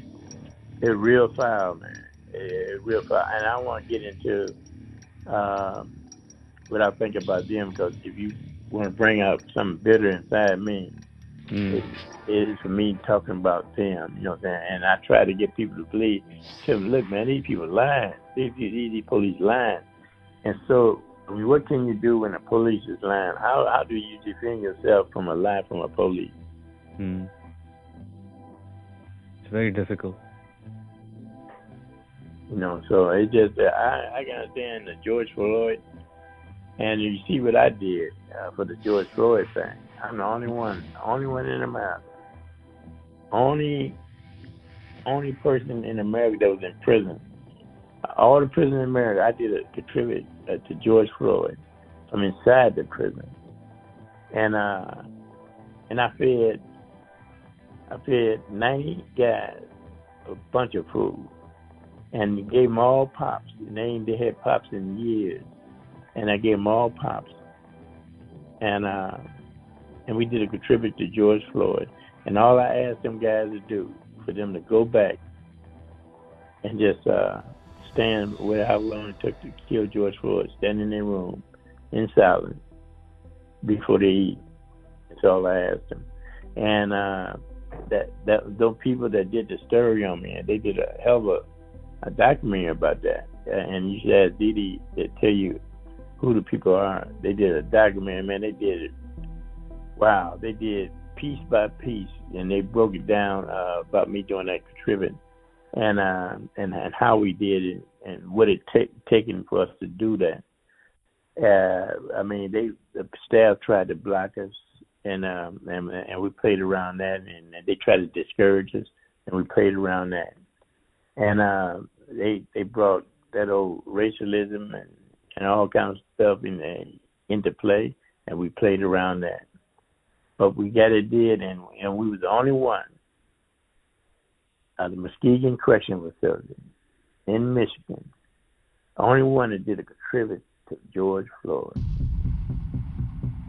they're real foul, man, they're real foul. And I want to get into uh, what I think about them because if you want to bring out something bitter inside me, mm. it, is for me talking about them. You know what I'm saying? And I try to get people to believe. Tell them, look, man, these people lying. These, these, these police lying. And so I mean, what can you do when the police is lying? How how do you defend yourself from a lie from a police? Hmm. It's very difficult. You know, so it just I I can understand the George Floyd, and you see what I did uh, for the George Floyd thing. I'm the only one, only one in America, only only person in America that was in prison. All the prisoners in America, I did a contribute uh, to George Floyd. From inside the prison, and uh, and I fed I fed 90 guys a bunch of food, and gave them all pops. And they ain't had pops in years, and I gave them all pops, and uh, and we did a tribute to George Floyd, and all I asked them guys to do for them to go back and just uh, stand where how long it took to kill George Floyd, stand in their room in silence before they eat. That's all I asked them. And uh, that that those people that did the story on me, they did a hell of a, a documentary about that. And you should ask Dee to tell you who the people are. They did a documentary, man. They did it. Wow, they did piece by piece, and they broke it down uh, about me doing that contributing and uh, and and how we did it and what it t- taken for us to do that. Uh, I mean, they the staff tried to block us, and um, and and we played around that, and they tried to discourage us, and we played around that, and uh, they they brought that old racialism and and all kinds of stuff in into play, and we played around that. But we got it did, and and we was the only one at the Muskegon Correctional Facility in Michigan, the only one that did a contribute to George Floyd.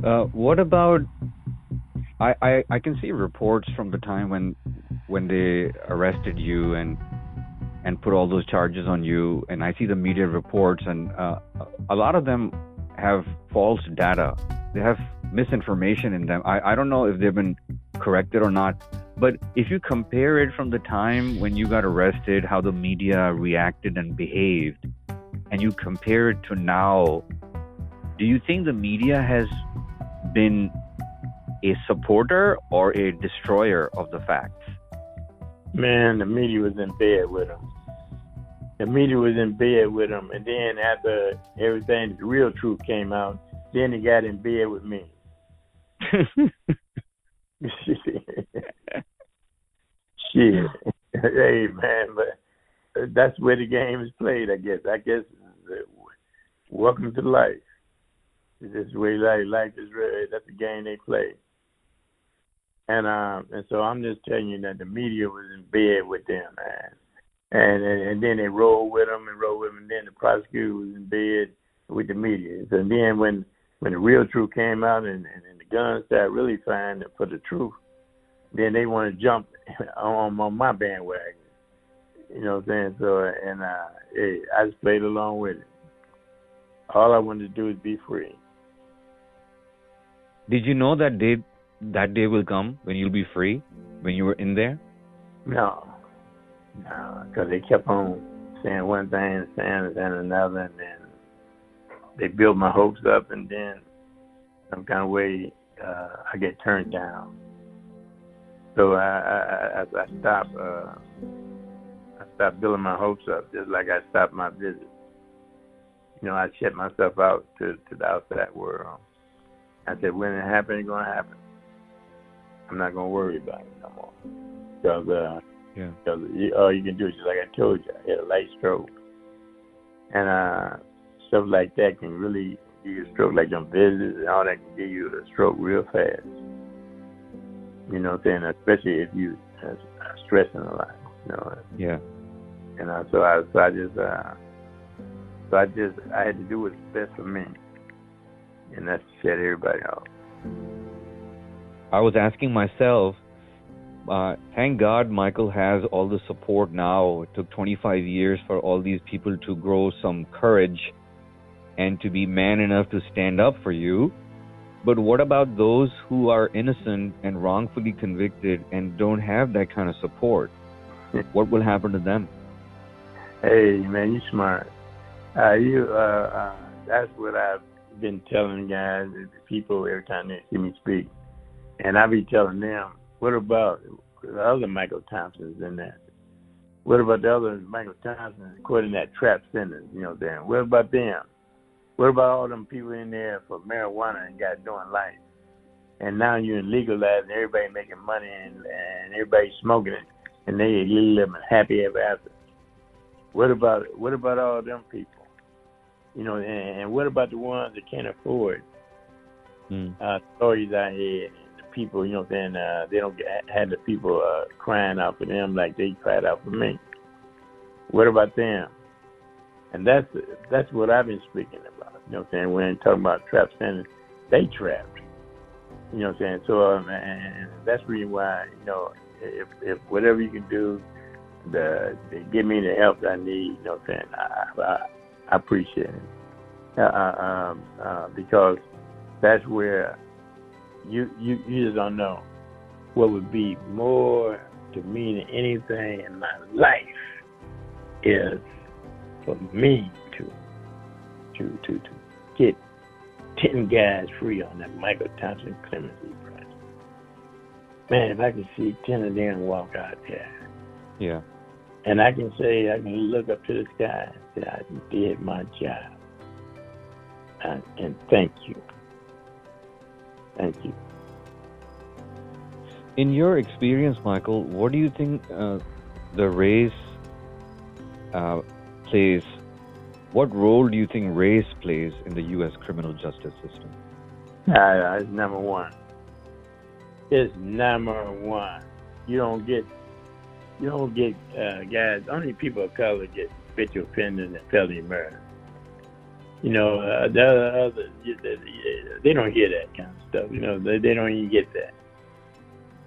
Uh, what about? I, I I can see reports from the time when when they arrested you and and put all those charges on you, and I see the media reports, and uh, a lot of them have false data. They have misinformation in them. I, I don't know if they've been corrected or not, but if you compare it from the time when you got arrested, how the media reacted and behaved, and you compare it to now, do you think the media has been a supporter or a destroyer of the facts? Man, the media was in bed with him. The media was in bed with him, and then after everything, the real truth came out, then he got in bed with me. *laughs* Shit. *laughs* hey man, but that's where the game is played, I guess. I guess welcome to life. This is where life life is really that's the game they play. And um and so I'm just telling you that the media was in bed with them, man. And and, and then they rolled with them and rolled with them and then the prosecutor was in bed with the media. And then when when the real truth came out and, and, and the guns started really fighting for the truth, then they want to jump *laughs* on, on my bandwagon. You know what I'm saying? So, and uh, hey, I just played along with it. All I wanted to do is be free. Did you know that day that day will come when you'll be free? When you were in there? No, because they kept on saying one thing and saying and another, and then they built my hopes up, and then some kind of way uh, I get turned down. So I I, I, I stopped uh, I stopped building my hopes up, just like I stopped my visit. You know, I shut myself out to to the outside world. I said, when it happens, it's gonna happen. I'm not gonna worry about it no more. Because uh, yeah. Cause all you can do is just like I told you, I had a light stroke, and uh, stuff like that can really give you a stroke, like them visits and all that can give you a stroke real fast. You know what I'm saying? Especially if you are stressing a lot. You know. Yeah. And uh, so I so I just uh so I just I had to do what's best for me. And that's to shut everybody off. I was asking myself, uh, thank God Michael has all the support now. It took 25 years for all these people to grow some courage and to be man enough to stand up for you. But what about those who are innocent and wrongfully convicted and don't have that kind of support? *laughs* what will happen to them? Hey, man, you smart. Uh, you, uh, uh, that's what I've been telling guys, people every time they see me speak, and I be telling them, what about the other Michael Thompsons in that? What about the other Michael Thompsons quoting that trap sentence? You know, them. What about them? What about all them people in there for marijuana and got doing life? And now you're legalizing, everybody making money and, and everybody smoking it, and they living happy ever after. What about what about all them people? You know, and, and what about the ones that can't afford mm. uh, stories out here? People, you know, saying uh, they don't get, have the people uh, crying out for them like they cried out for me. What about them? And that's that's what I've been speaking about. You know what I'm saying? When talking about trap standards, they trapped. You know what I'm saying? So um, and that's the reason why you know if if whatever you can do the, to give me the help that I need, you know what I'm saying? I I, I appreciate it. Uh, uh um, uh, because that's where you you you just don't know what would be more to me than anything in my life is for me to to to to get ten guys free on that Michael Thompson clemency project. Man, if I could see ten of them walk out there. Yeah. And I can say I can look up to the sky and say I did my job. And, and thank you. Thank you. In your experience, Michael, what do you think uh, the race uh, plays? What role do you think race plays in the U.S. criminal justice system? Uh, it's number one. It's number one. You don't get, you don't get uh, guys. Only people of color get habitual offenders and felony murder. You know, uh, the other, they don't hear that kind of stuff. You know, they, they don't even get that.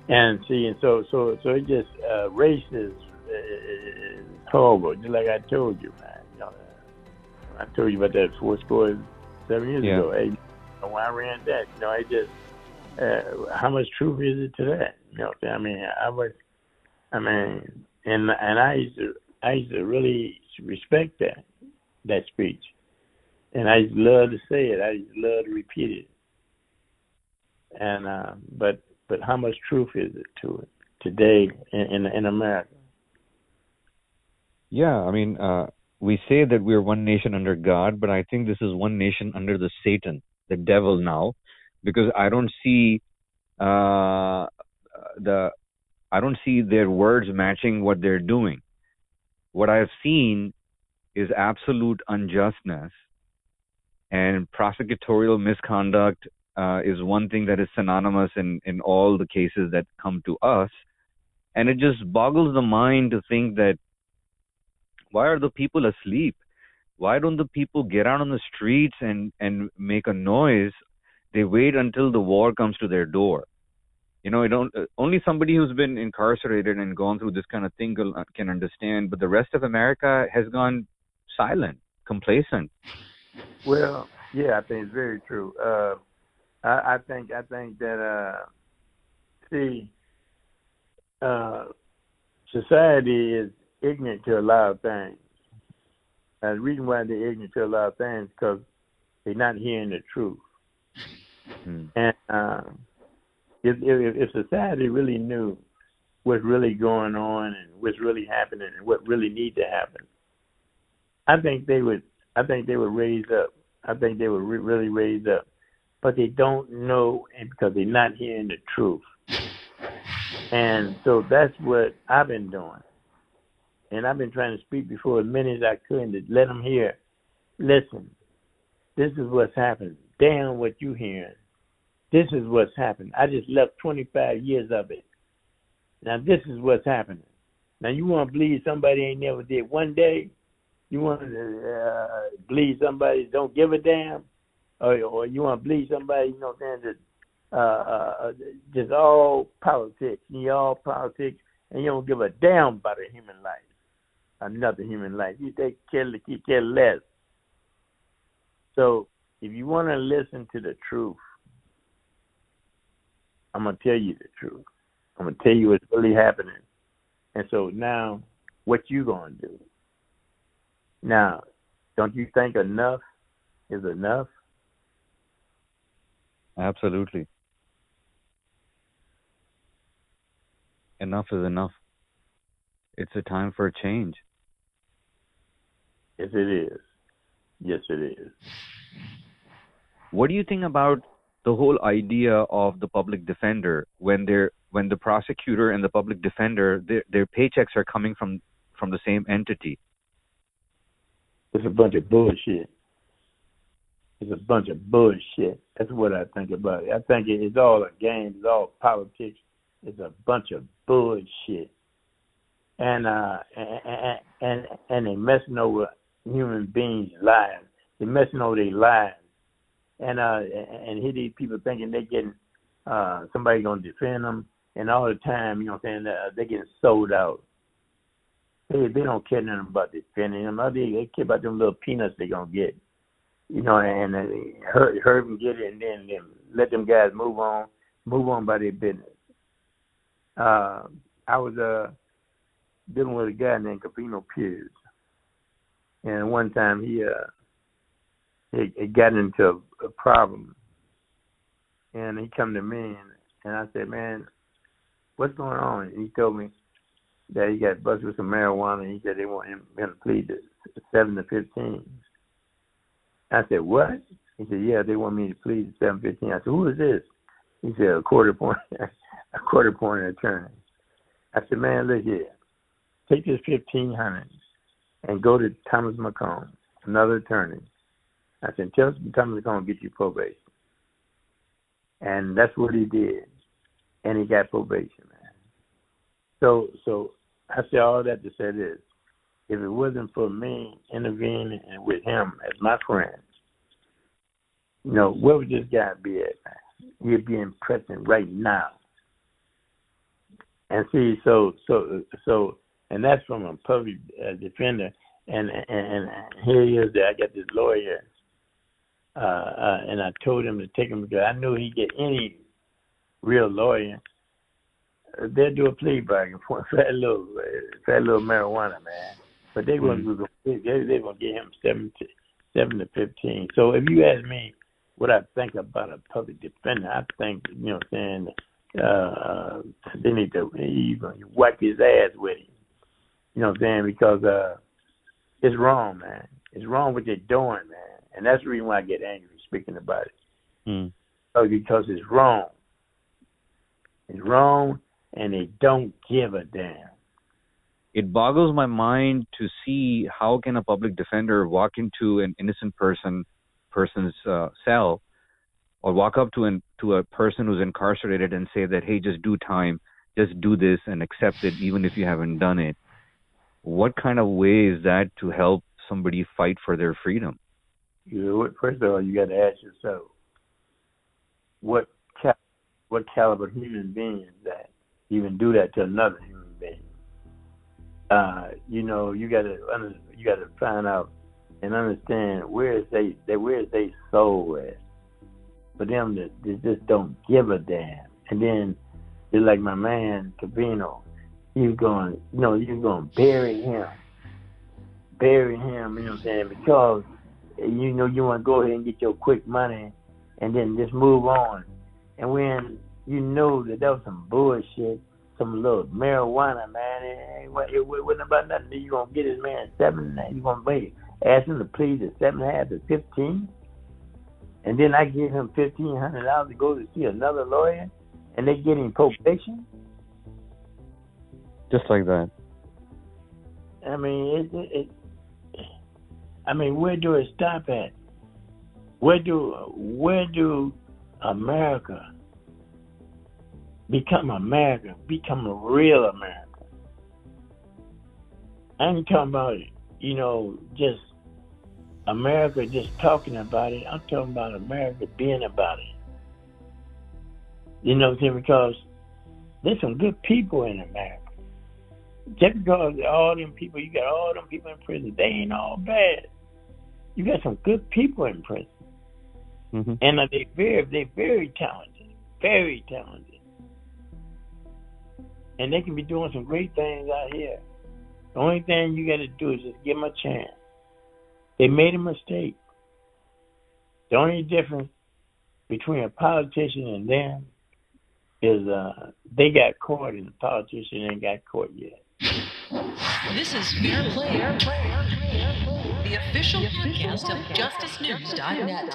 And see, and so so so it just uh, race is, is horrible. Just like I told you, man. You know, I told you about that four score seven years Yeah. ago. Hey, when I ran that, you know, I just uh, how much truth is it to that? You know, I mean, I was, I mean, and and I used to I used to really respect that that speech, and I to love to say it. I to love to repeat it. And uh, but but how much truth is it to it today in in, in America? Yeah, I mean, uh, we say that we're one nation under God, but I think this is one nation under the Satan, the devil now, because I don't see uh, the I don't see their words matching what they're doing. What I've seen is absolute unjustness and prosecutorial misconduct uh, is one thing that is synonymous in, in all the cases that come to us. And it just boggles the mind to think that why are the people asleep? Why don't the people get out on the streets and, and make a noise? They wait until the war comes to their door. You know, I don't, uh, only somebody who's been incarcerated and gone through this kind of thing can, can understand, but the rest of America has gone silent, complacent. Well, yeah, I think it's very true. Uh, I, I think I think that uh, see, uh, society is ignorant to a lot of things. And the reason why they're ignorant to a lot of things is because they're not hearing the truth. Hmm. And uh, if, if if society really knew what's really going on and what's really happening and what really needs to happen, I think they would. I think they were raised up. I think they were re- really raised up, but they don't know, because they're not hearing the truth. And so that's what I've been doing. And I've been trying to speak before as many as I could to let them hear. Listen, this is what's happening. Damn what you hearing. This is what's happening. I just left 25 years of it. Now this is what's happening. Now you want to believe somebody ain't never did one day? You want to uh, believe somebody don't give a damn, or or you want to believe somebody you know saying that uh, uh, just all politics, you all politics, and you don't give a damn about a human life, another human life. You take care, you care less. So if you want to listen to the truth, I'm gonna tell you the truth. I'm gonna tell you what's really happening. And so now, what you gonna do? Now, don't you think enough is enough? Absolutely. Enough is enough. It's a time for a change. Yes, it is. Yes, it is. What do you think about the whole idea of the public defender when they're when the prosecutor and the public defender their their paychecks are coming from from the same entity? It's a bunch of bullshit. It's a bunch of bullshit. That's what I think about it. I think it's all a game. It's all politics. It's a bunch of bullshit. And uh and and and they messing over human beings' lives. They're messing over their lives. And uh and here these people thinking they're getting uh somebody gonna defend them and all the time, you know what I'm saying, uh, they're getting sold out. They they don't care nothing about defending them. They, they care about them little peanuts they're gonna get you know, and uh, hurt, hurt them, get it, and then, then let them guys move on, move on by their business. Uh, I was uh, dealing with a guy named Covino Pierce, and one time he uh, he, he got into a, a problem, and he come to me, and, and I said, man, what's going on? And he told me that he got busted with some marijuana. And he said they want him, to plead to seven to fifteen. I said, what? He said, yeah, they want me to plead to seven fifteen. I said, who is this? He said, a quarter point, *laughs* a quarter point attorney. I said, man, look here, take this fifteen hundred and go to Thomas McComb, another attorney. I said, tell Thomas McComb to get you probation. And that's what he did, and he got probation, man. So, so I say all that to say this: if it wasn't for me intervening with him as my friend, you know, where would this guy be at? He'd be in prison right now. And see, so, so, so, and that's from a public uh, defender. And, and and here he is. There, I got this lawyer, uh, uh, and I told him to take him because I knew he'd get any real lawyer. Uh, they'll do a plea bargain *laughs* for a fat little, fat little marijuana, man. But they mm-hmm. gonna they they gonna get him seven to seven to fifteen. So if you ask me what I think about a public defender, I think you know what I'm saying uh they need to even wipe his ass with him. You know what I'm saying? Because uh it's wrong, man. It's wrong what they're doing, man. And that's the reason why I get angry speaking about it. Mm. Oh, because it's wrong. It's wrong and they don't give a damn. It boggles my mind to see how can a public defender walk into an innocent person person's uh, cell or walk up to an to a person who's incarcerated and say that hey just do time just do this and accept it even if you haven't done it. What kind of way is that to help somebody fight for their freedom? You know, first of all you got to ask yourself what cal- what caliber human being is that even do that to another human being uh, you know, you gotta you gotta find out and understand where is they, they where is they soul at. For them they just don't give a damn. And then just like my man Covino, he's going you know, you're gonna bury him. Bury him, you know what I'm saying, because you know you wanna go ahead and get your quick money and then just move on. And when you know that that was some bullshit some little marijuana, man. It, it, it wasn't about nothing. You gonna get this man seven? You gonna wait? Ask him to plead at seven and a half to fifteen, and then I give him fifteen hundred dollars to go to see another lawyer, and they get him probation. Just like that. I mean, it, it, it I mean, where do it stop at? Where do where do America become America, become a real America. I ain't talking about, you know, just America just talking about it. I'm talking about America being about it. You know what I'm saying? Because there's some good people in America. Just because all them people, you got all them people in prison, they ain't all bad. You got some good people in prison. Mm-hmm. And they very, they very talented, very talented and they can be doing some great things out here. The only thing you got to do is just give them a chance. They made a mistake. The only difference between a politician and them is uh, they got caught and the politician ain't got caught yet. This is Fair Play, Fair Play, the official podcast of JusticeNews.net.